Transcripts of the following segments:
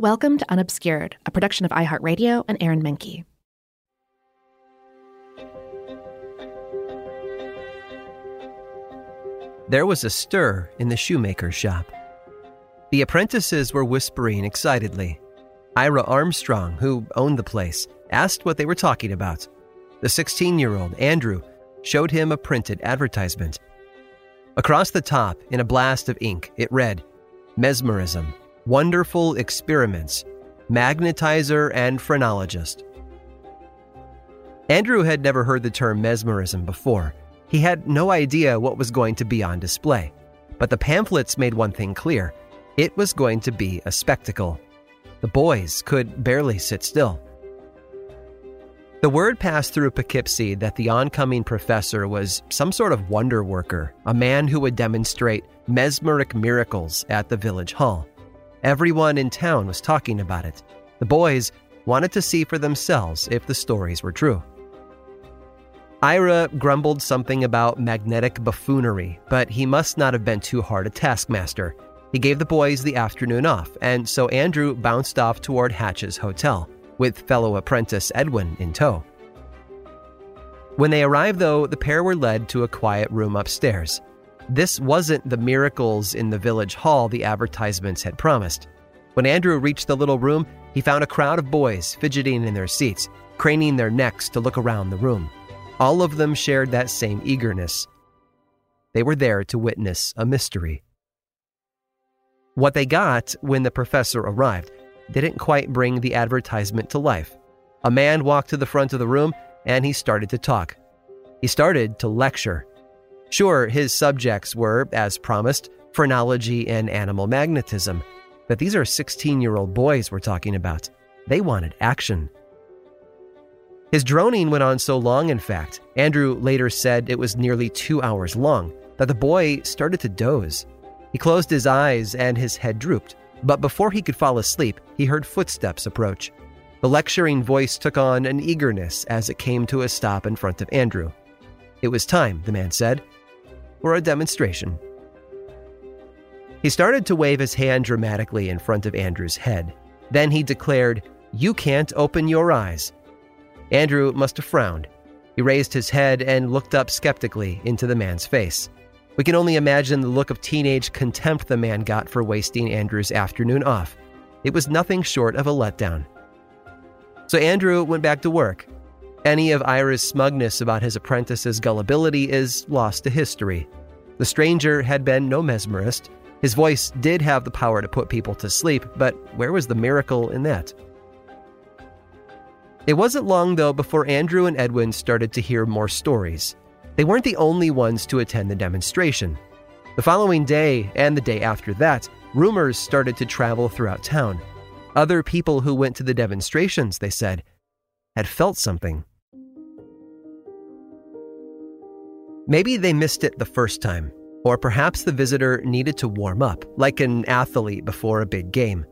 Welcome to Unobscured, a production of iHeartRadio and Aaron Mahnke. There was a stir in the shoemaker's shop. The apprentices were whispering excitedly. Ira Armstrong, who owned the place, asked what they were talking about. The 16 year old, Andrew, showed him a printed advertisement. Across the top, in a blast of ink, it read Mesmerism, Wonderful Experiments, Magnetizer and Phrenologist. Andrew had never heard the term mesmerism before. He had no idea what was going to be on display. But the pamphlets made one thing clear it was going to be a spectacle. The boys could barely sit still. The word passed through Poughkeepsie that the oncoming professor was some sort of wonder worker, a man who would demonstrate mesmeric miracles at the village hall. Everyone in town was talking about it. The boys wanted to see for themselves if the stories were true. Ira grumbled something about magnetic buffoonery, but he must not have been too hard a taskmaster. He gave the boys the afternoon off, and so Andrew bounced off toward Hatch's hotel, with fellow apprentice Edwin in tow. When they arrived, though, the pair were led to a quiet room upstairs. This wasn't the miracles in the village hall the advertisements had promised. When Andrew reached the little room, he found a crowd of boys fidgeting in their seats, craning their necks to look around the room. All of them shared that same eagerness. They were there to witness a mystery. What they got when the professor arrived didn't quite bring the advertisement to life. A man walked to the front of the room and he started to talk. He started to lecture. Sure, his subjects were, as promised, phrenology and animal magnetism, but these are 16 year old boys we're talking about. They wanted action. His droning went on so long, in fact, Andrew later said it was nearly two hours long, that the boy started to doze. He closed his eyes and his head drooped, but before he could fall asleep, he heard footsteps approach. The lecturing voice took on an eagerness as it came to a stop in front of Andrew. It was time, the man said, for a demonstration. He started to wave his hand dramatically in front of Andrew's head. Then he declared, You can't open your eyes. Andrew must have frowned. He raised his head and looked up skeptically into the man's face. We can only imagine the look of teenage contempt the man got for wasting Andrew's afternoon off. It was nothing short of a letdown. So Andrew went back to work. Any of Ira's smugness about his apprentice's gullibility is lost to history. The stranger had been no mesmerist. His voice did have the power to put people to sleep, but where was the miracle in that? It wasn't long, though, before Andrew and Edwin started to hear more stories. They weren't the only ones to attend the demonstration. The following day and the day after that, rumors started to travel throughout town. Other people who went to the demonstrations, they said, had felt something. Maybe they missed it the first time. Or perhaps the visitor needed to warm up, like an athlete before a big game.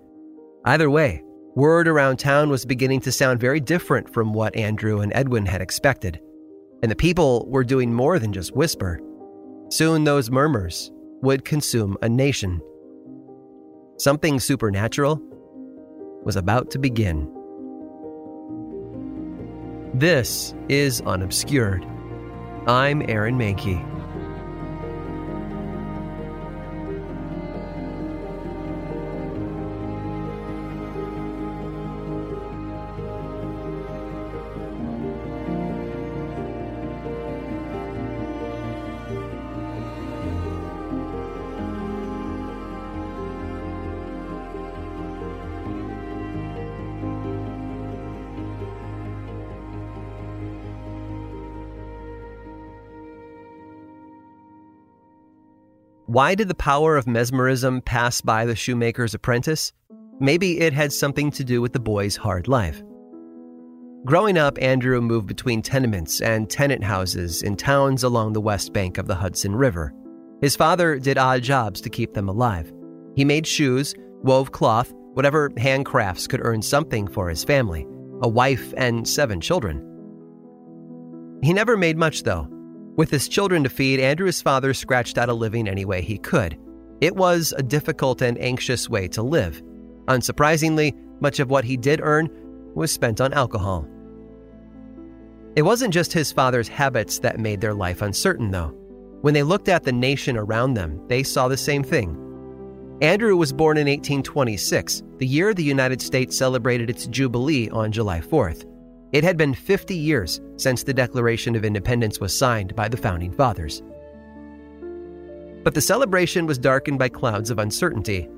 Either way, word around town was beginning to sound very different from what Andrew and Edwin had expected. And the people were doing more than just whisper. Soon those murmurs would consume a nation. Something supernatural was about to begin. This is Unobscured. I'm Aaron Mahnke. Why did the power of mesmerism pass by the shoemaker's apprentice? Maybe it had something to do with the boy's hard life. Growing up, Andrew moved between tenements and tenant houses in towns along the west bank of the Hudson River. His father did odd jobs to keep them alive. He made shoes, wove cloth, whatever handcrafts could earn something for his family a wife and seven children. He never made much, though. With his children to feed, Andrew's father scratched out a living any way he could. It was a difficult and anxious way to live. Unsurprisingly, much of what he did earn was spent on alcohol. It wasn't just his father's habits that made their life uncertain, though. When they looked at the nation around them, they saw the same thing. Andrew was born in 1826, the year the United States celebrated its Jubilee on July 4th. It had been 50 years since the Declaration of Independence was signed by the Founding Fathers. But the celebration was darkened by clouds of uncertainty.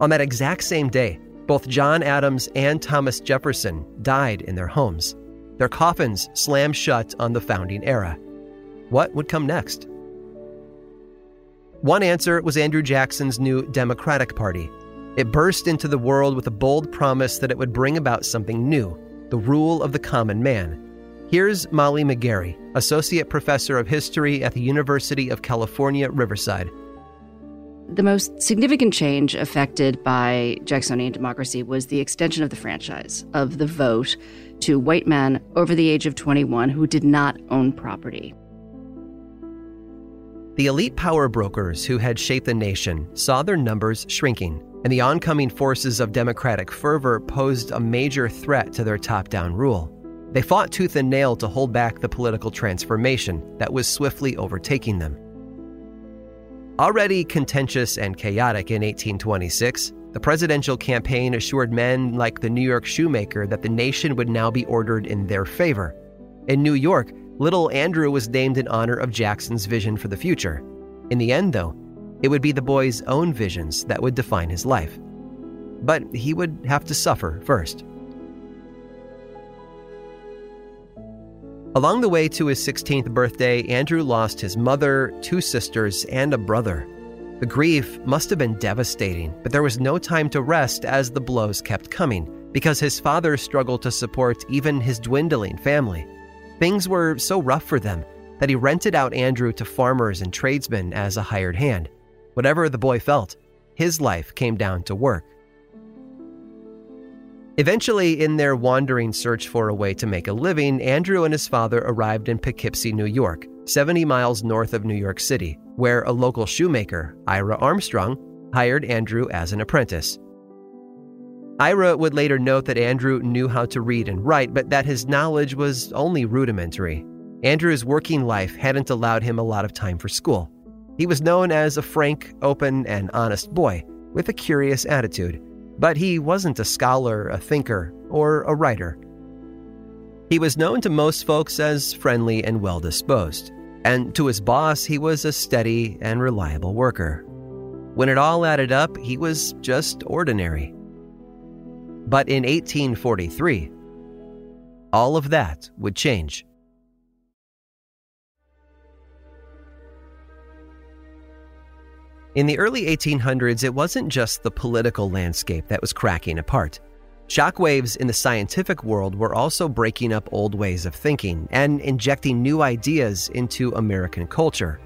On that exact same day, both John Adams and Thomas Jefferson died in their homes. Their coffins slammed shut on the founding era. What would come next? One answer was Andrew Jackson's new Democratic Party. It burst into the world with a bold promise that it would bring about something new the Rule of the Common Man. Here's Molly McGarry, Associate Professor of History at the University of California, Riverside. The most significant change affected by Jacksonian democracy was the extension of the franchise, of the vote, to white men over the age of 21 who did not own property. The elite power brokers who had shaped the nation saw their numbers shrinking and the oncoming forces of democratic fervor posed a major threat to their top down rule. They fought tooth and nail to hold back the political transformation that was swiftly overtaking them. Already contentious and chaotic in 1826, the presidential campaign assured men like the New York shoemaker that the nation would now be ordered in their favor. In New York, little Andrew was named in honor of Jackson's vision for the future. In the end, though, it would be the boy's own visions that would define his life. But he would have to suffer first. Along the way to his 16th birthday, Andrew lost his mother, two sisters, and a brother. The grief must have been devastating, but there was no time to rest as the blows kept coming because his father struggled to support even his dwindling family. Things were so rough for them that he rented out Andrew to farmers and tradesmen as a hired hand. Whatever the boy felt, his life came down to work. Eventually, in their wandering search for a way to make a living, Andrew and his father arrived in Poughkeepsie, New York, 70 miles north of New York City, where a local shoemaker, Ira Armstrong, hired Andrew as an apprentice. Ira would later note that Andrew knew how to read and write, but that his knowledge was only rudimentary. Andrew's working life hadn't allowed him a lot of time for school. He was known as a frank, open, and honest boy with a curious attitude, but he wasn't a scholar, a thinker, or a writer. He was known to most folks as friendly and well disposed, and to his boss, he was a steady and reliable worker. When it all added up, he was just ordinary. But in 1843, all of that would change. In the early 1800s, it wasn't just the political landscape that was cracking apart. Shockwaves in the scientific world were also breaking up old ways of thinking and injecting new ideas into American culture.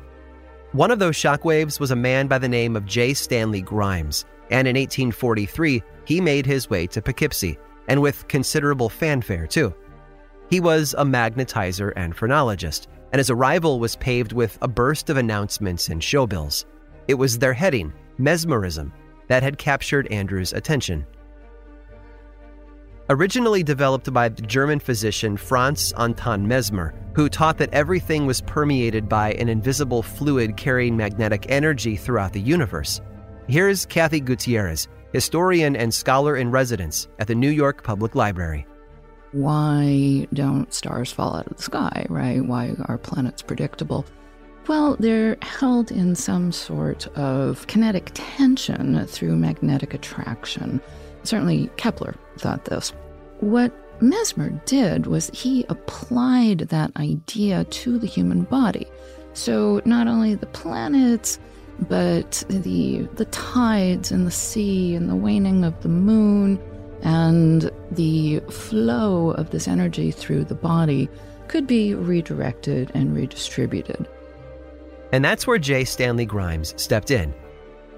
One of those shockwaves was a man by the name of J. Stanley Grimes, and in 1843, he made his way to Poughkeepsie, and with considerable fanfare, too. He was a magnetizer and phrenologist, and his arrival was paved with a burst of announcements and showbills. It was their heading, Mesmerism, that had captured Andrew's attention. Originally developed by the German physician Franz Anton Mesmer, who taught that everything was permeated by an invisible fluid carrying magnetic energy throughout the universe. Here's Cathy Gutierrez, historian and scholar in residence at the New York Public Library. Why don't stars fall out of the sky, right? Why are planets predictable? Well, they're held in some sort of kinetic tension through magnetic attraction. Certainly, Kepler thought this. What Mesmer did was he applied that idea to the human body. So, not only the planets, but the, the tides and the sea and the waning of the moon and the flow of this energy through the body could be redirected and redistributed. And that's where J. Stanley Grimes stepped in.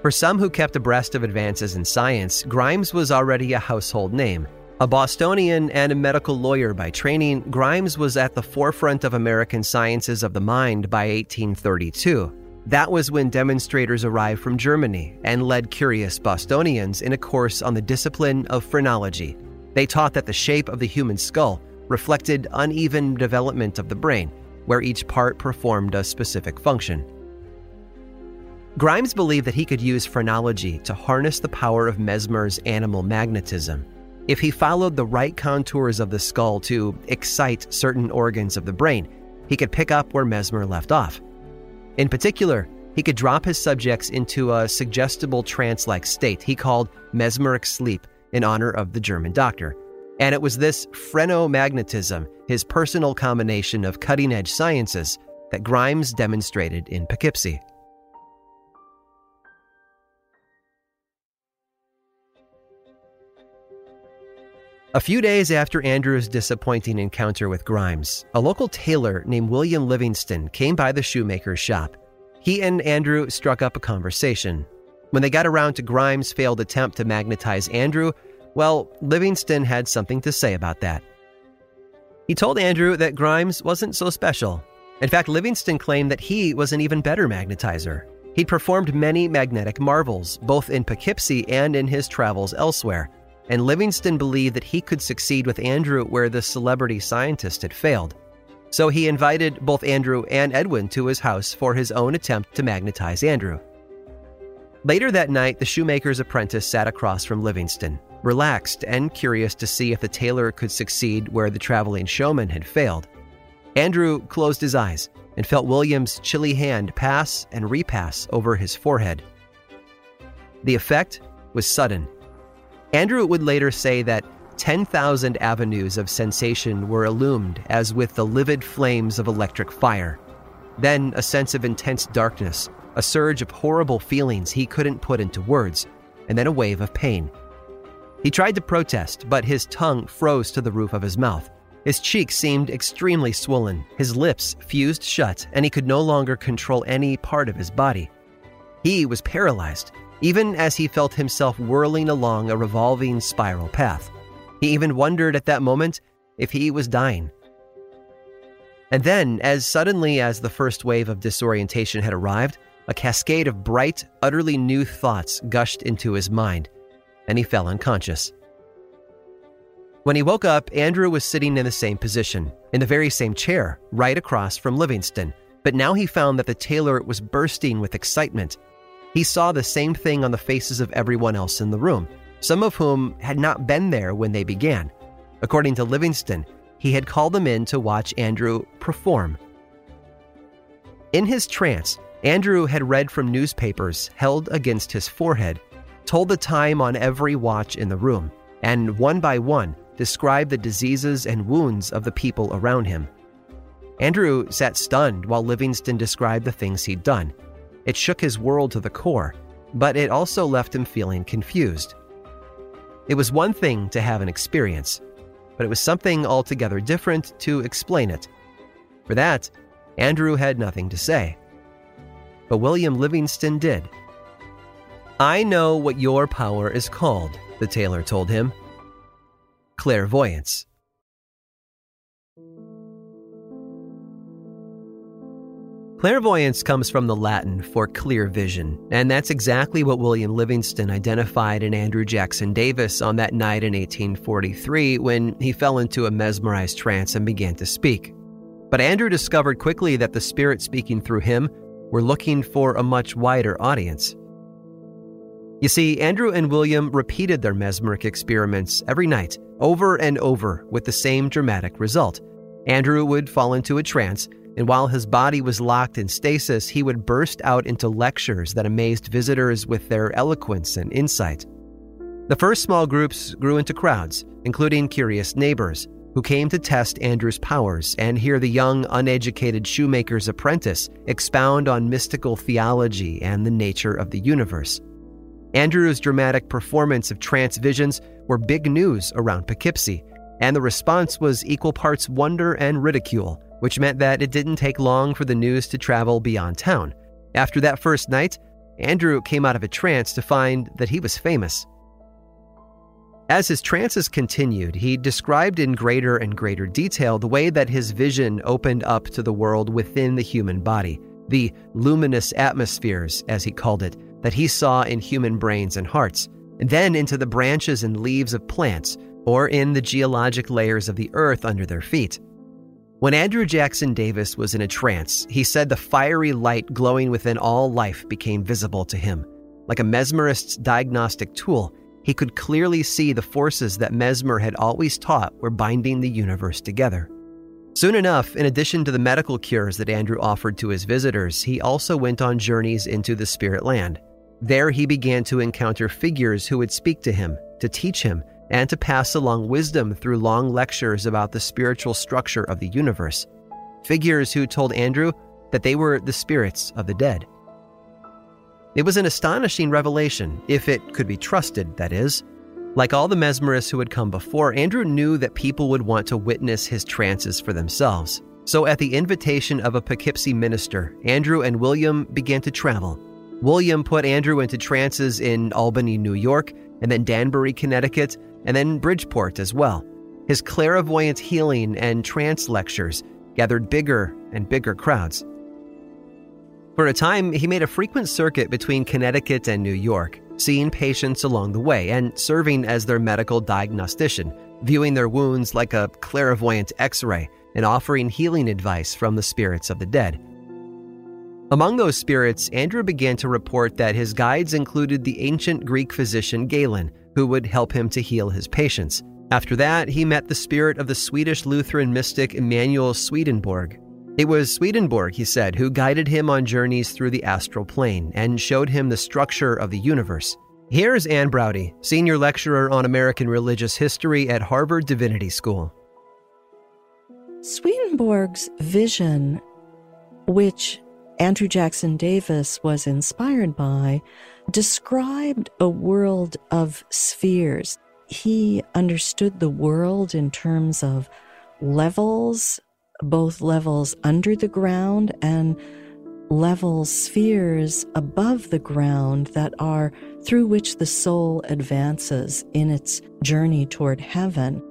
For some who kept abreast of advances in science, Grimes was already a household name. A Bostonian and a medical lawyer by training, Grimes was at the forefront of American sciences of the mind by 1832. That was when demonstrators arrived from Germany and led curious Bostonians in a course on the discipline of phrenology. They taught that the shape of the human skull reflected uneven development of the brain, where each part performed a specific function. Grimes believed that he could use phrenology to harness the power of Mesmer's animal magnetism. If he followed the right contours of the skull to excite certain organs of the brain, he could pick up where Mesmer left off. In particular, he could drop his subjects into a suggestible trance like state he called mesmeric sleep in honor of the German doctor. And it was this phrenomagnetism, his personal combination of cutting edge sciences, that Grimes demonstrated in Poughkeepsie. A few days after Andrew's disappointing encounter with Grimes, a local tailor named William Livingston came by the shoemaker's shop. He and Andrew struck up a conversation. When they got around to Grimes' failed attempt to magnetize Andrew, well, Livingston had something to say about that. He told Andrew that Grimes wasn't so special. In fact, Livingston claimed that he was an even better magnetizer. He'd performed many magnetic marvels, both in Poughkeepsie and in his travels elsewhere and Livingston believed that he could succeed with Andrew where the celebrity scientist had failed. So he invited both Andrew and Edwin to his house for his own attempt to magnetize Andrew. Later that night, the shoemaker's apprentice sat across from Livingston, relaxed and curious to see if the tailor could succeed where the traveling showman had failed. Andrew closed his eyes and felt William's chilly hand pass and repass over his forehead. The effect was sudden Andrew would later say that 10,000 avenues of sensation were illumined as with the livid flames of electric fire. Then a sense of intense darkness, a surge of horrible feelings he couldn't put into words, and then a wave of pain. He tried to protest, but his tongue froze to the roof of his mouth. His cheeks seemed extremely swollen, his lips fused shut, and he could no longer control any part of his body. He was paralyzed, even as he felt himself whirling along a revolving spiral path. He even wondered at that moment if he was dying. And then, as suddenly as the first wave of disorientation had arrived, a cascade of bright, utterly new thoughts gushed into his mind, and he fell unconscious. When he woke up, Andrew was sitting in the same position, in the very same chair, right across from Livingston. But now he found that the tailor was bursting with excitement he saw the same thing on the faces of everyone else in the room, some of whom had not been there when they began. According to Livingston, he had called them in to watch Andrew perform. In his trance, Andrew had read from newspapers held against his forehead, told the time on every watch in the room, and one by one described the diseases and wounds of the people around him. Andrew sat stunned while Livingston described the things he'd done. It shook his world to the core, but it also left him feeling confused. It was one thing to have an experience, but it was something altogether different to explain it. For that, Andrew had nothing to say. but William Livingston did. I know what your power is called, the tailor told him clairvoyance. Clairvoyance comes from the Latin for clear vision, and that's exactly what William Livingston identified in Andrew Jackson Davis on that night in 1843 when he fell into a mesmerized trance and began to speak. But Andrew discovered quickly that the spirits speaking through him were looking for a much wider audience. You see, Andrew and William repeated their mesmeric experiments every night, over and over, with the same dramatic result. Andrew would fall into a trance and while his body was locked in stasis, he would burst out into lectures that amazed visitors with their eloquence and insight. The first small groups grew into crowds, including curious neighbors, who came to test Andrew's powers and hear the young, uneducated shoemaker's apprentice expound on mystical theology and the nature of the universe. Andrew's dramatic performance of trance visions were big news around Poughkeepsie, and the response was equal parts wonder and ridicule which meant that it didn't take long for the news to travel beyond town. After that first night, Andrew came out of a trance to find that he was famous. As his trances continued, he described in greater and greater detail the way that his vision opened up to the world within the human body, the luminous atmospheres, as he called it, that he saw in human brains and hearts, and then into the branches and leaves of plants, or in the geologic layers of the earth under their feet. When Andrew Jackson Davis was in a trance, he said the fiery light glowing within all life became visible to him. Like a mesmerist's diagnostic tool, he could clearly see the forces that Mesmer had always taught were binding the universe together. Soon enough, in addition to the medical cures that Andrew offered to his visitors, he also went on journeys into the spirit land. There he began to encounter figures who would speak to him, to teach him, and to pass along wisdom through long lectures about the spiritual structure of the universe. Figures who told Andrew that they were the spirits of the dead. It was an astonishing revelation, if it could be trusted, that is. Like all the mesmerists who had come before, Andrew knew that people would want to witness his trances for themselves. So, at the invitation of a Poughkeepsie minister, Andrew and William began to travel. William put Andrew into trances in Albany, New York, and then Danbury, Connecticut, and then Bridgeport as well. His clairvoyant healing and trance lectures gathered bigger and bigger crowds. For a time, he made a frequent circuit between Connecticut and New York, seeing patients along the way and serving as their medical diagnostician, viewing their wounds like a clairvoyant x ray and offering healing advice from the spirits of the dead. Among those spirits, Andrew began to report that his guides included the ancient Greek physician Galen, who would help him to heal his patients. After that, he met the spirit of the Swedish Lutheran mystic Emanuel Swedenborg. It was Swedenborg, he said, who guided him on journeys through the astral plane and showed him the structure of the universe. Here's Ann Braude, senior lecturer on American religious history at Harvard Divinity School. Swedenborg's vision, which Andrew Jackson Davis was inspired by, described a world of spheres. He understood the world in terms of levels, both levels under the ground and levels, spheres above the ground that are through which the soul advances in its journey toward heaven.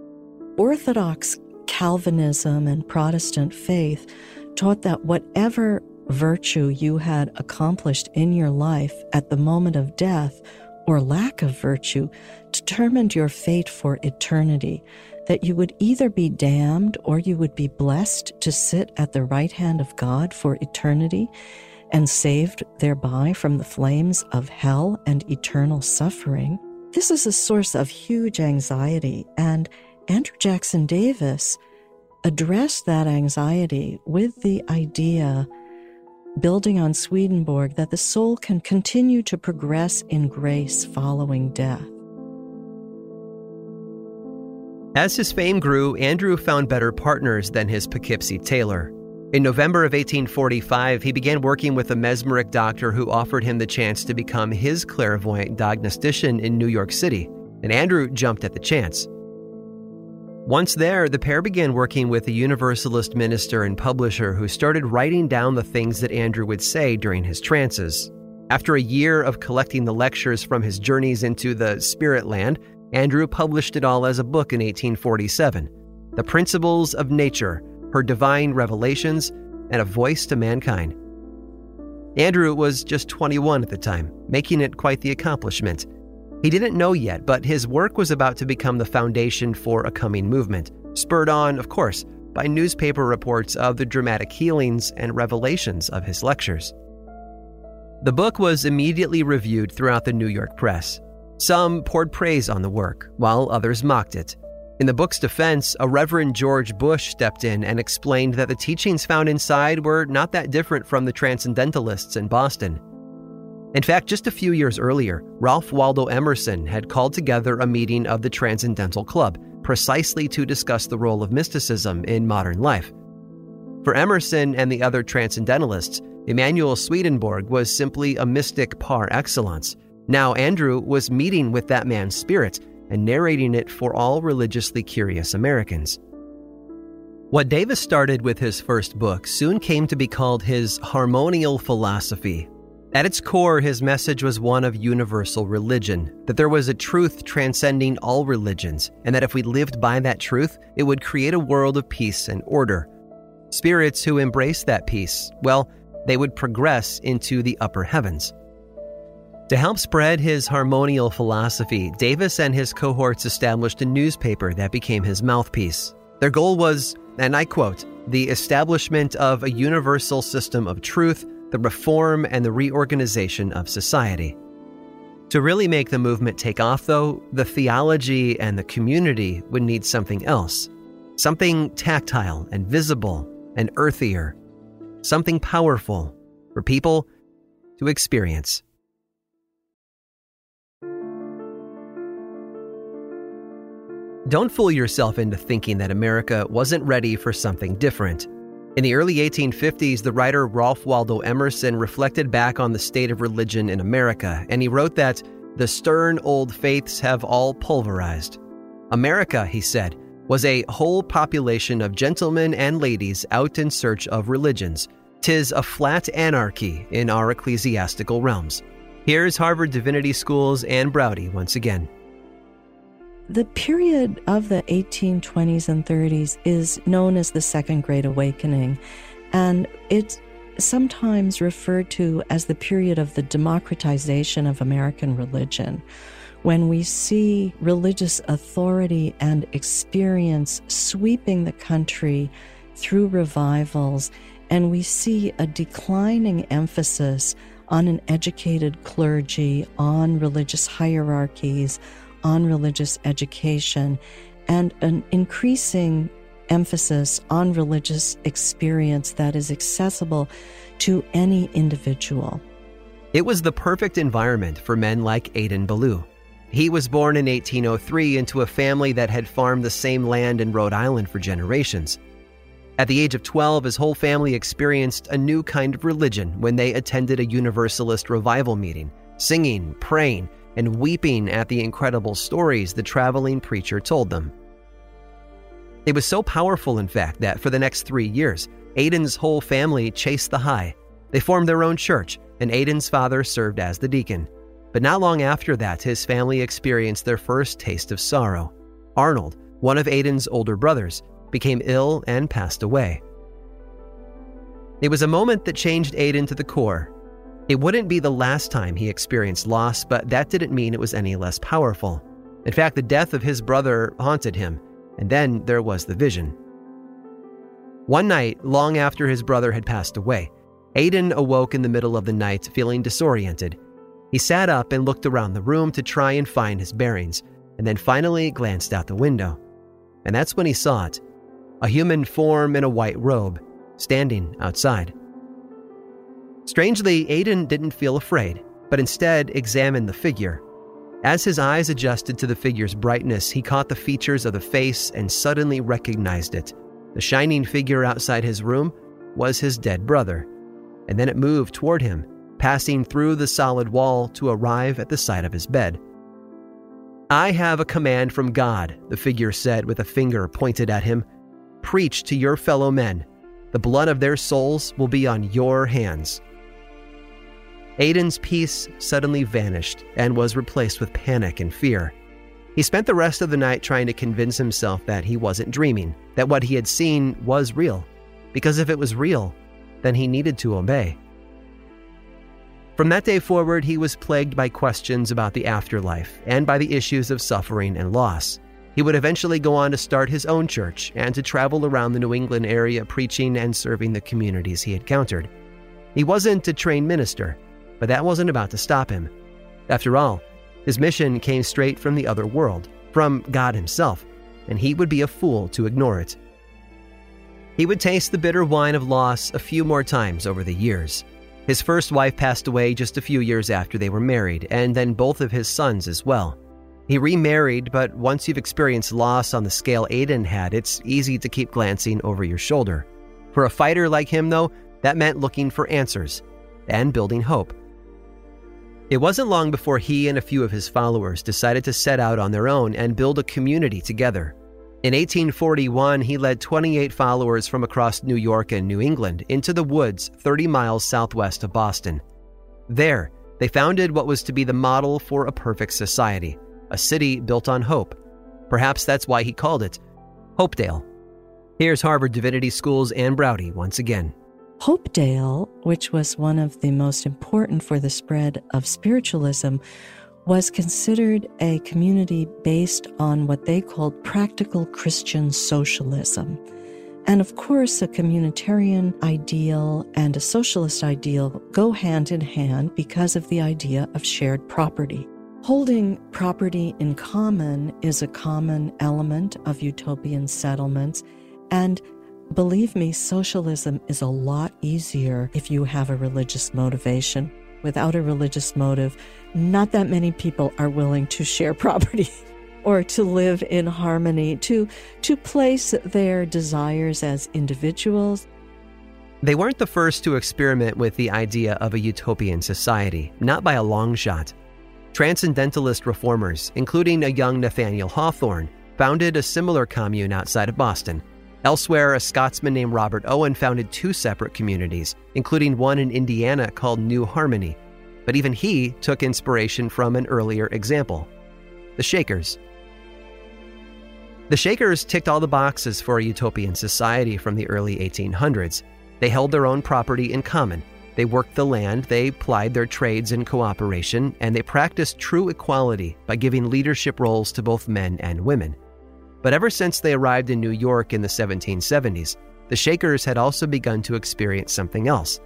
Orthodox Calvinism and Protestant faith taught that whatever virtue you had accomplished in your life at the moment of death or lack of virtue determined your fate for eternity, that you would either be damned or you would be blessed to sit at the right hand of God for eternity and saved thereby from the flames of hell and eternal suffering. This is a source of huge anxiety, and Andrew Jackson Davis addressed that anxiety with the idea building on Swedenborg, that the soul can continue to progress in grace following death. As his fame grew, Andrew found better partners than his Poughkeepsie tailor. In November of 1845, he began working with a mesmeric doctor who offered him the chance to become his clairvoyant diagnostician in New York City, and Andrew jumped at the chance. Once there, the pair began working with a Universalist minister and publisher who started writing down the things that Andrew would say during his trances. After a year of collecting the lectures from his journeys into the spirit land, Andrew published it all as a book in 1847 The Principles of Nature, Her Divine Revelations, and a Voice to Mankind. Andrew was just 21 at the time, making it quite the accomplishment. He didn't know yet, but his work was about to become the foundation for a coming movement, spurred on, of course, by newspaper reports of the dramatic healings and revelations of his lectures. The book was immediately reviewed throughout the New York press. Some poured praise on the work, while others mocked it. In the book's defense, a Reverend George Bush stepped in and explained that the teachings found inside were not that different from the Transcendentalists in Boston. In fact, just a few years earlier, Ralph Waldo Emerson had called together a meeting of the Transcendental Club precisely to discuss the role of mysticism in modern life. For Emerson and the other Transcendentalists, Emanuel Swedenborg was simply a mystic par excellence. Now, Andrew was meeting with that man's spirit and narrating it for all religiously curious Americans. What Davis started with his first book soon came to be called his harmonial philosophy, at its core, his message was one of universal religion that there was a truth transcending all religions, and that if we lived by that truth, it would create a world of peace and order. Spirits who embrace that peace, well, they would progress into the upper heavens. To help spread his harmonial philosophy, Davis and his cohorts established a newspaper that became his mouthpiece. Their goal was, and I quote, the establishment of a universal system of truth the reform and the reorganization of society. To really make the movement take off, though, the theology and the community would need something else something tactile and visible and earthier, something powerful for people to experience. Don't fool yourself into thinking that America wasn't ready for something different. In the early 1850s, the writer Ralph Waldo Emerson reflected back on the state of religion in America, and he wrote that the stern old faiths have all pulverized. America, he said, was a whole population of gentlemen and ladies out in search of religions. Tis a flat anarchy in our ecclesiastical realms. Here's Harvard Divinity School's Ann Braude once again. The period of the 1820s and 30s is known as the Second Great Awakening, and it's sometimes referred to as the period of the democratization of American religion, when we see religious authority and experience sweeping the country through revivals, and we see a declining emphasis on an educated clergy, on religious hierarchies on religious education and an increasing emphasis on religious experience that is accessible to any individual. It was the perfect environment for men like Adin Ballou. He was born in 1803 into a family that had farmed the same land in Rhode Island for generations. At the age of 12, his whole family experienced a new kind of religion when they attended a Universalist revival meeting, singing, praying, and weeping at the incredible stories the traveling preacher told them. It was so powerful, in fact, that for the next three years, Adin's whole family chased the high. They formed their own church, and Adin's father served as the deacon. But not long after that, his family experienced their first taste of sorrow. Arnold, one of Adin's older brothers, became ill and passed away. It was a moment that changed Adin to the core it wouldn't be the last time he experienced loss, but that didn't mean it was any less powerful. In fact, the death of his brother haunted him, and then there was the vision. One night, long after his brother had passed away, Adin awoke in the middle of the night feeling disoriented. He sat up and looked around the room to try and find his bearings, and then finally glanced out the window. And that's when he saw it a human form in a white robe, standing outside. Strangely, Adin didn't feel afraid, but instead examined the figure. As his eyes adjusted to the figure's brightness, he caught the features of the face and suddenly recognized it. The shining figure outside his room was his dead brother. And then it moved toward him, passing through the solid wall to arrive at the side of his bed. I have a command from God, the figure said with a finger pointed at him. Preach to your fellow men. The blood of their souls will be on your hands. Adin's peace suddenly vanished and was replaced with panic and fear. He spent the rest of the night trying to convince himself that he wasn't dreaming, that what he had seen was real. Because if it was real, then he needed to obey. From that day forward, he was plagued by questions about the afterlife and by the issues of suffering and loss. He would eventually go on to start his own church and to travel around the New England area preaching and serving the communities he encountered. He wasn't a trained minister, but that wasn't about to stop him. After all, his mission came straight from the other world, from God Himself, and he would be a fool to ignore it. He would taste the bitter wine of loss a few more times over the years. His first wife passed away just a few years after they were married, and then both of his sons as well. He remarried, but once you've experienced loss on the scale Adin had, it's easy to keep glancing over your shoulder. For a fighter like him, though, that meant looking for answers and building hope. It wasn't long before he and a few of his followers decided to set out on their own and build a community together. In 1841, he led 28 followers from across New York and New England into the woods 30 miles southwest of Boston. There, they founded what was to be the model for a perfect society, a city built on hope. Perhaps that's why he called it Hopedale. Here's Harvard Divinity School's Ann Braude once again. Hopedale, which was one of the most important for the spread of spiritualism, was considered a community based on what they called practical Christian socialism. And of course, a communitarian ideal and a socialist ideal go hand in hand because of the idea of shared property. Holding property in common is a common element of utopian settlements, and Believe me, socialism is a lot easier if you have a religious motivation. Without a religious motive, not that many people are willing to share property or to live in harmony, to, to place their desires as individuals. They weren't the first to experiment with the idea of a utopian society, not by a long shot. Transcendentalist reformers, including a young Nathaniel Hawthorne, founded a similar commune outside of Boston Elsewhere, a Scotsman named Robert Owen founded two separate communities, including one in Indiana called New Harmony. But even he took inspiration from an earlier example the Shakers. The Shakers ticked all the boxes for a utopian society from the early 1800s. They held their own property in common. They worked the land, they plied their trades in cooperation, and they practiced true equality by giving leadership roles to both men and women. But ever since they arrived in New York in the 1770s, the Shakers had also begun to experience something else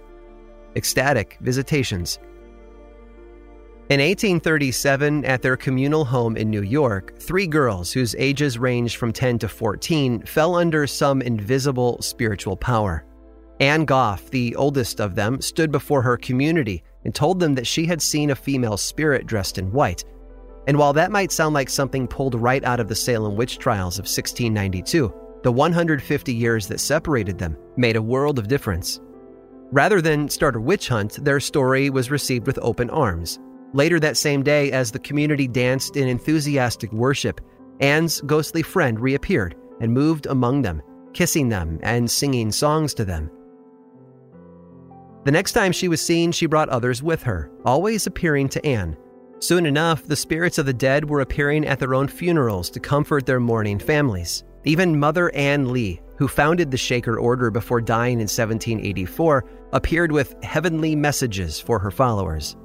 ecstatic visitations. In 1837, at their communal home in New York, three girls whose ages ranged from 10 to 14 fell under some invisible spiritual power. Anne Goff, the oldest of them, stood before her community and told them that she had seen a female spirit dressed in white and while that might sound like something pulled right out of the Salem witch trials of 1692, the 150 years that separated them made a world of difference. Rather than start a witch hunt, their story was received with open arms. Later that same day, as the community danced in enthusiastic worship, Anne's ghostly friend reappeared and moved among them, kissing them and singing songs to them. The next time she was seen, she brought others with her, always appearing to Anne, Soon enough, the spirits of the dead were appearing at their own funerals to comfort their mourning families. Even Mother Ann Lee, who founded the Shaker Order before dying in 1784, appeared with heavenly messages for her followers.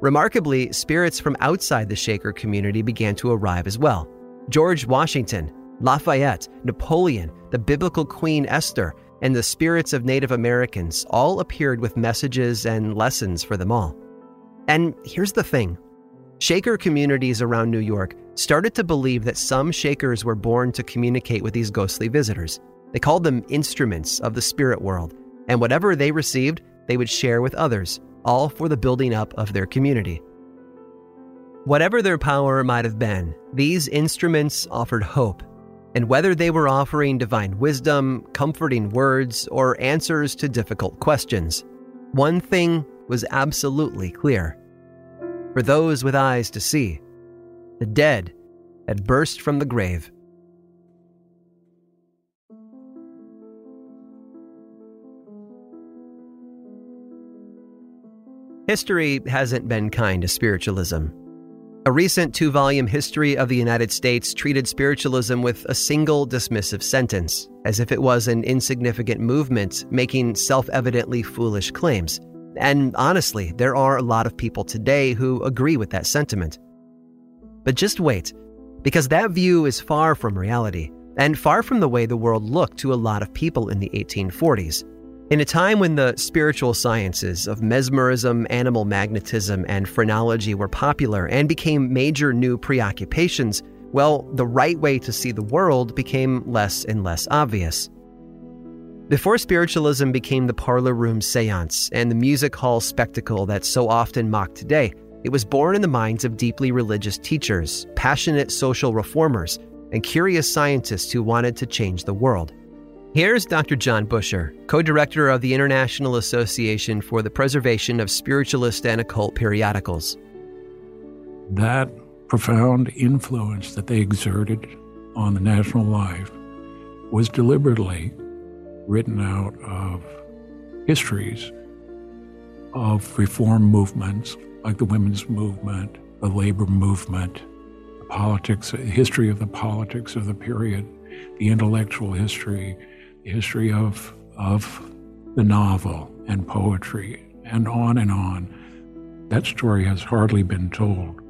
Remarkably, spirits from outside the Shaker community began to arrive as well. George Washington, Lafayette, Napoleon, the biblical Queen Esther, and the spirits of Native Americans all appeared with messages and lessons for them all. And here's the thing Shaker communities around New York started to believe that some Shakers were born to communicate with these ghostly visitors. They called them instruments of the spirit world, and whatever they received, they would share with others, all for the building up of their community. Whatever their power might have been, these instruments offered hope. And whether they were offering divine wisdom, comforting words, or answers to difficult questions, one thing was absolutely clear. For those with eyes to see, The dead had burst from the grave. History hasn't been kind to spiritualism. A recent two volume history of the United States treated spiritualism with a single dismissive sentence, as if it was an insignificant movement making self evidently foolish claims. And honestly, there are a lot of people today who agree with that sentiment. But just wait, because that view is far from reality, and far from the way the world looked to a lot of people in the 1840s. In a time when the spiritual sciences of mesmerism, animal magnetism, and phrenology were popular and became major new preoccupations, well, the right way to see the world became less and less obvious. Before spiritualism became the parlor room seance and the music hall spectacle that's so often mocked today, it was born in the minds of deeply religious teachers, passionate social reformers, and curious scientists who wanted to change the world. Here's Dr. John Buescher, co director of the International Association for the Preservation of Spiritualist and Occult Periodicals. That profound influence that they exerted on the national life was deliberately written out of histories of reform movements like the women's movement, the labor movement, the politics, the history of the politics of the period, the intellectual history, the history of, of the novel and poetry, and on and on. That story has hardly been told.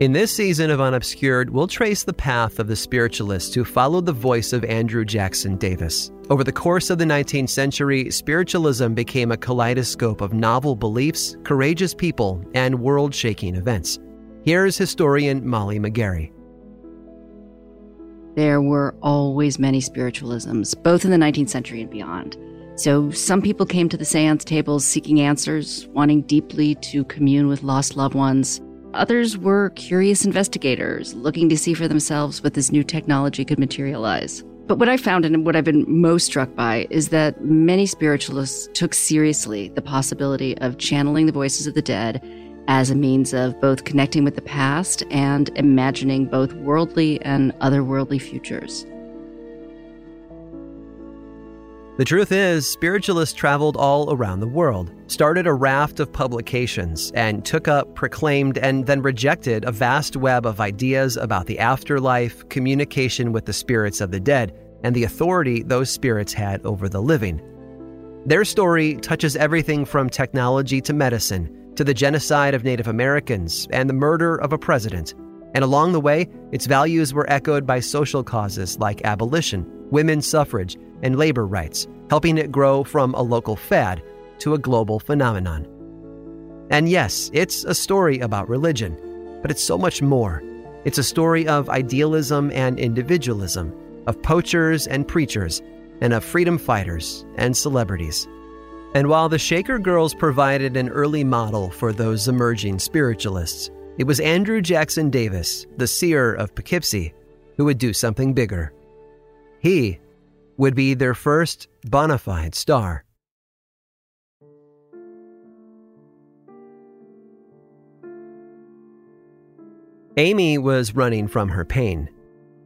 In this season of Unobscured, we'll trace the path of the spiritualists who followed the voice of Andrew Jackson Davis. Over the course of the 19th century, spiritualism became a kaleidoscope of novel beliefs, courageous people, and world shaking events. Here's historian Molly McGarry. There were always many spiritualisms, both in the 19th century and beyond. So some people came to the seance tables seeking answers, wanting deeply to commune with lost loved ones. Others were curious investigators, looking to see for themselves what this new technology could materialize. But what I found and what I've been most struck by is that many spiritualists took seriously the possibility of channeling the voices of the dead as a means of both connecting with the past and imagining both worldly and otherworldly futures. The truth is, spiritualists traveled all around the world, started a raft of publications, and took up, proclaimed, and then rejected a vast web of ideas about the afterlife, communication with the spirits of the dead, and the authority those spirits had over the living. Their story touches everything from technology to medicine, to the genocide of Native Americans and the murder of a president. And along the way, its values were echoed by social causes like abolition, women's suffrage, and labor rights, helping it grow from a local fad to a global phenomenon. And yes, it's a story about religion, but it's so much more. It's a story of idealism and individualism, of poachers and preachers, and of freedom fighters and celebrities. And while the Shaker Girls provided an early model for those emerging spiritualists, it was Andrew Jackson Davis, the seer of Poughkeepsie, who would do something bigger. He would be their first bona fide star. Amy was running from her pain.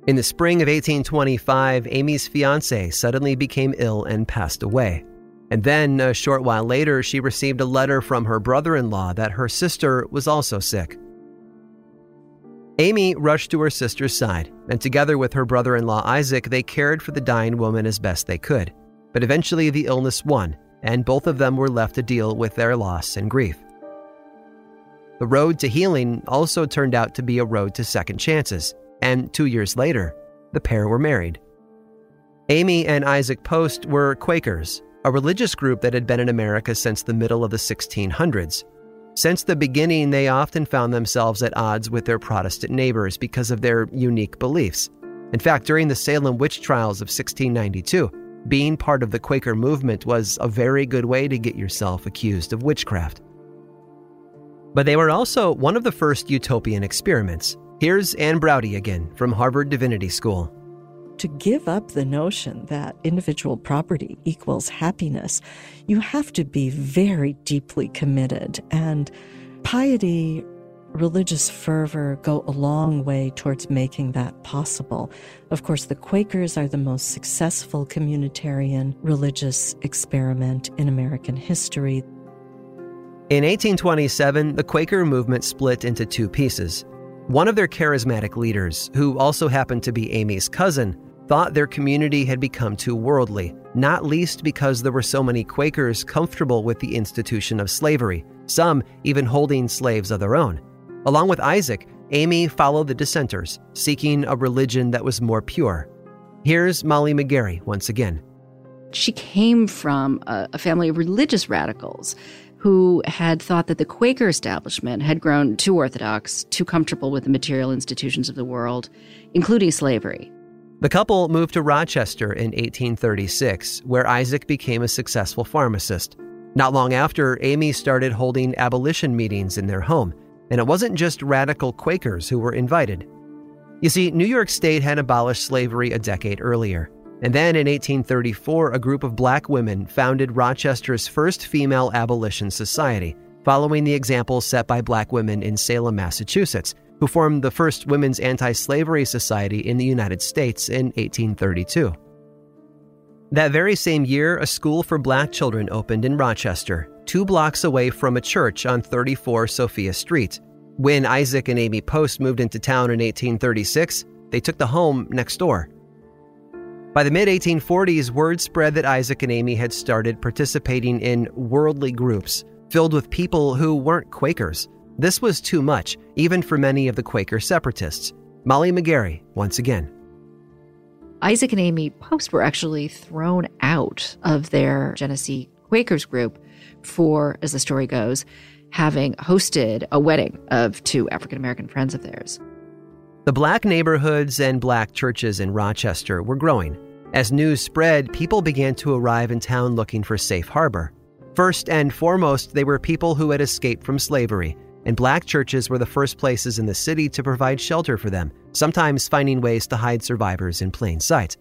In the spring of 1825, Amy's fiance suddenly became ill and passed away. And then, a short while later, she received a letter from her brother in law that her sister was also sick. Amy rushed to her sister's side, and together with her brother in law Isaac, they cared for the dying woman as best they could. But eventually, the illness won, and both of them were left to deal with their loss and grief. The road to healing also turned out to be a road to second chances, and two years later, the pair were married. Amy and Isaac Post were Quakers, a religious group that had been in America since the middle of the 1600s. Since the beginning, they often found themselves at odds with their Protestant neighbors because of their unique beliefs. In fact, during the Salem witch trials of 1692, being part of the Quaker movement was a very good way to get yourself accused of witchcraft. But they were also one of the first utopian experiments. Here's Ann Braude again from Harvard Divinity School to give up the notion that individual property equals happiness, you have to be very deeply committed. And piety religious fervor go a long way towards making that possible. Of course, the Quakers are the most successful communitarian religious experiment in American history. In 1827, the Quaker movement split into two pieces. One of their charismatic leaders, who also happened to be Amy's cousin, thought their community had become too worldly, not least because there were so many Quakers comfortable with the institution of slavery, some even holding slaves of their own. Along with Isaac, Amy followed the dissenters, seeking a religion that was more pure. Here's Molly McGarry once again. She came from a, family of religious radicals who had thought that the Quaker establishment had grown too orthodox, too comfortable with the material institutions of the world, including slavery. The couple moved to Rochester in 1836, where Isaac became a successful pharmacist. Not long after, Amy started holding abolition meetings in their home, and it wasn't just radical Quakers who were invited. You see, New York State had abolished slavery a decade earlier. And then in 1834, a group of black women founded Rochester's first female abolition society, following the example set by black women in Salem, Massachusetts, who formed the first women's anti slavery society in the United States in 1832. That very same year, a school for black children opened in Rochester, two blocks away from a church on 34 Sophia Street. When Isaac and Amy Post moved into town in 1836, they took the home next door. By the mid 1840s, word spread that Isaac and Amy had started participating in worldly groups filled with people who weren't Quakers. This was too much, even for many of the Quaker separatists. Molly McGarry, once again. Isaac and Amy Post were actually thrown out of their Genesee Quakers group for, as the story goes, having hosted a wedding of two African American friends of theirs. The black neighborhoods and black churches in Rochester were growing. As news spread, people began to arrive in town looking for safe harbor. First and foremost, they were people who had escaped from slavery, and black churches were the first places in the city to provide shelter for them, sometimes finding ways to hide survivors in plain sight.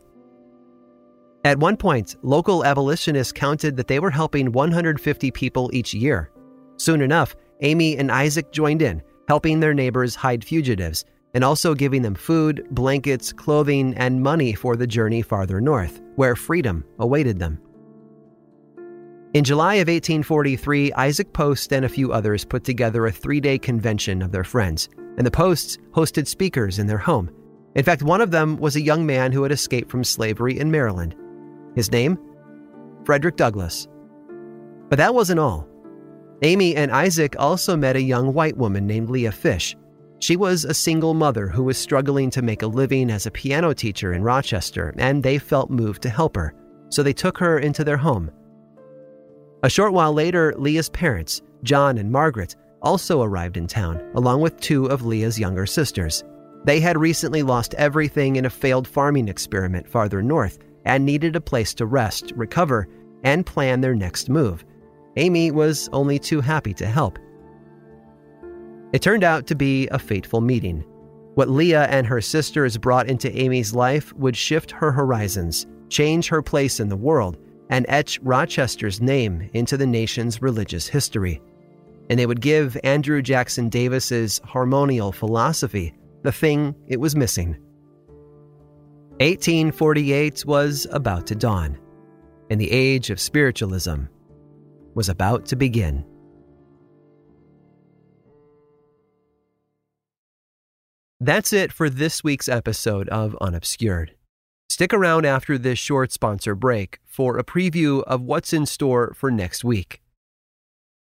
At one point, local abolitionists counted that they were helping 150 people each year. Soon enough, Amy and Isaac joined in, helping their neighbors hide fugitives and also giving them food, blankets, clothing, and money for the journey farther north, where freedom awaited them. In July of 1843, Isaac Post and a few others put together a three day convention of their friends, and the Posts hosted speakers in their home. In fact, one of them was a young man who had escaped from slavery in Maryland. His name? Frederick Douglass. But that wasn't all. Amy and Isaac also met a young white woman named Leah Fish. She was a single mother who was struggling to make a living as a piano teacher in Rochester, and they felt moved to help her, so they took her into their home. A short while later, Leah's parents, John and Margaret, also arrived in town, along with two of Leah's younger sisters. They had recently lost everything in a failed farming experiment farther north and needed a place to rest, recover, and plan their next move. Amy was only too happy to help. It turned out to be a fateful meeting. What Leah and her sisters brought into Amy's life would shift her horizons, change her place in the world, and etch Rochester's name into the nation's religious history. And they would give Andrew Jackson Davis's harmonial philosophy the thing it was missing. 1848 was about to dawn, and the age of spiritualism was about to begin. That's it for this week's episode of Unobscured. Stick around after this short sponsor break for a preview of what's in store for next week.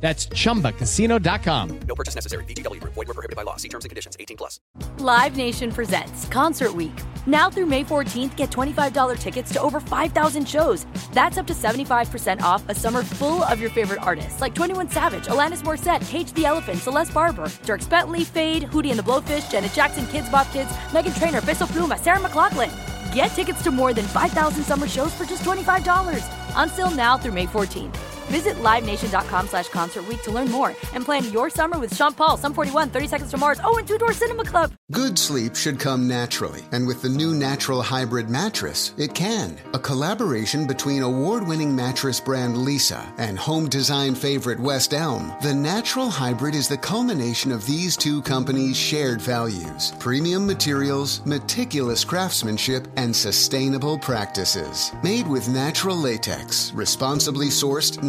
That's ChumbaCasino.com. No purchase necessary. VGW Group. Void were prohibited by law. See terms and conditions. 18 plus. Live Nation presents Concert Week. Now through May 14th, get $25 tickets to over 5,000 shows. That's up to 75% off a summer full of your favorite artists like 21 Savage, Alanis Morissette, Cage the Elephant, Celeste Barber, Dierks Bentley, Feid, Hootie and the Blowfish, Janet Jackson, Kidz Bop Kids, Meghan Trainor, Peso Pluma, Sarah McLachlan. Get tickets to more than 5,000 summer shows for just $25. Until now through May 14th. Visit LiveNation.com slash Concert to learn more and plan your summer with Sean Paul, Sum 41, 30 Seconds to Mars, oh, and Two Door Cinema Club. Good sleep should come naturally, and with the new Natural Hybrid mattress, it can. A collaboration between award-winning mattress brand Leesa and home design favorite West Elm, the Natural Hybrid is the culmination of these two companies' shared values: premium materials, meticulous craftsmanship, and sustainable practices. Made with natural latex, responsibly sourced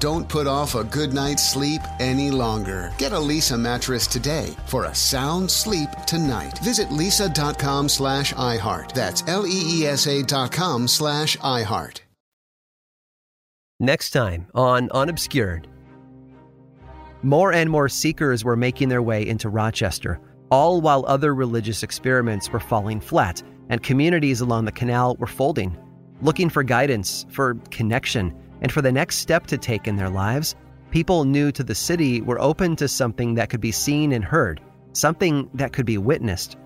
Don't put off a good night's sleep any longer. Get a Leesa mattress today for a sound sleep tonight. Visit leesa.com slash iHeart. That's L-E-E-S-A dot com slash iHeart. Next time on Unobscured. More and more seekers were making their way into Rochester, all while other religious experiments were falling flat and communities along the canal were folding. Looking for guidance, for connection, and for the next step to take in their lives, people new to the city were open to something that could be seen and heard, something that could be witnessed.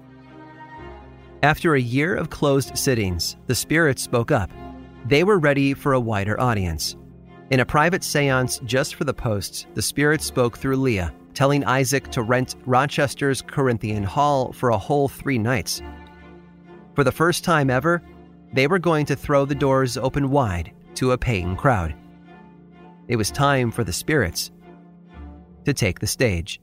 After a year of closed sittings, the spirits spoke up. They were ready for a wider audience. In a private seance just for the posts, the spirits spoke through Leah, telling Isaac to rent Rochester's Corinthian Hall for a whole three nights. For the first time ever, they were going to throw the doors open wide to a paying crowd. It was time for the spirits to take the stage.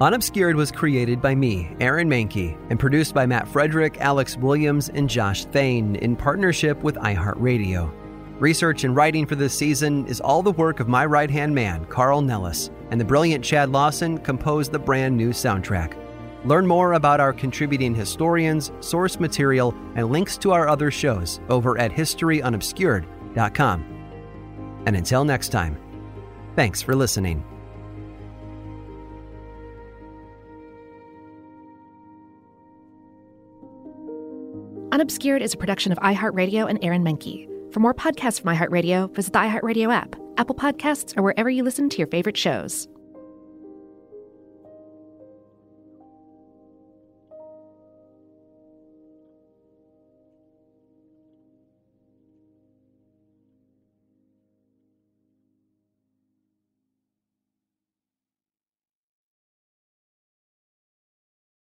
Unobscured was created by me, Aaron Mahnke, and produced by Matt Frederick, Alex Williams, and Josh Thane in partnership with iHeartRadio. Research and writing for this season is all the work of my right hand man, Carl Nellis, and the brilliant Chad Lawson composed the brand new soundtrack. Learn more about our contributing historians, source material, and links to our other shows over at historyunobscured.com. And until next time, thanks for listening. Unobscured is a production of iHeartRadio and Aaron Mahnke. For more podcasts from iHeartRadio, visit the iHeartRadio app, Apple Podcasts, or wherever you listen to your favorite shows.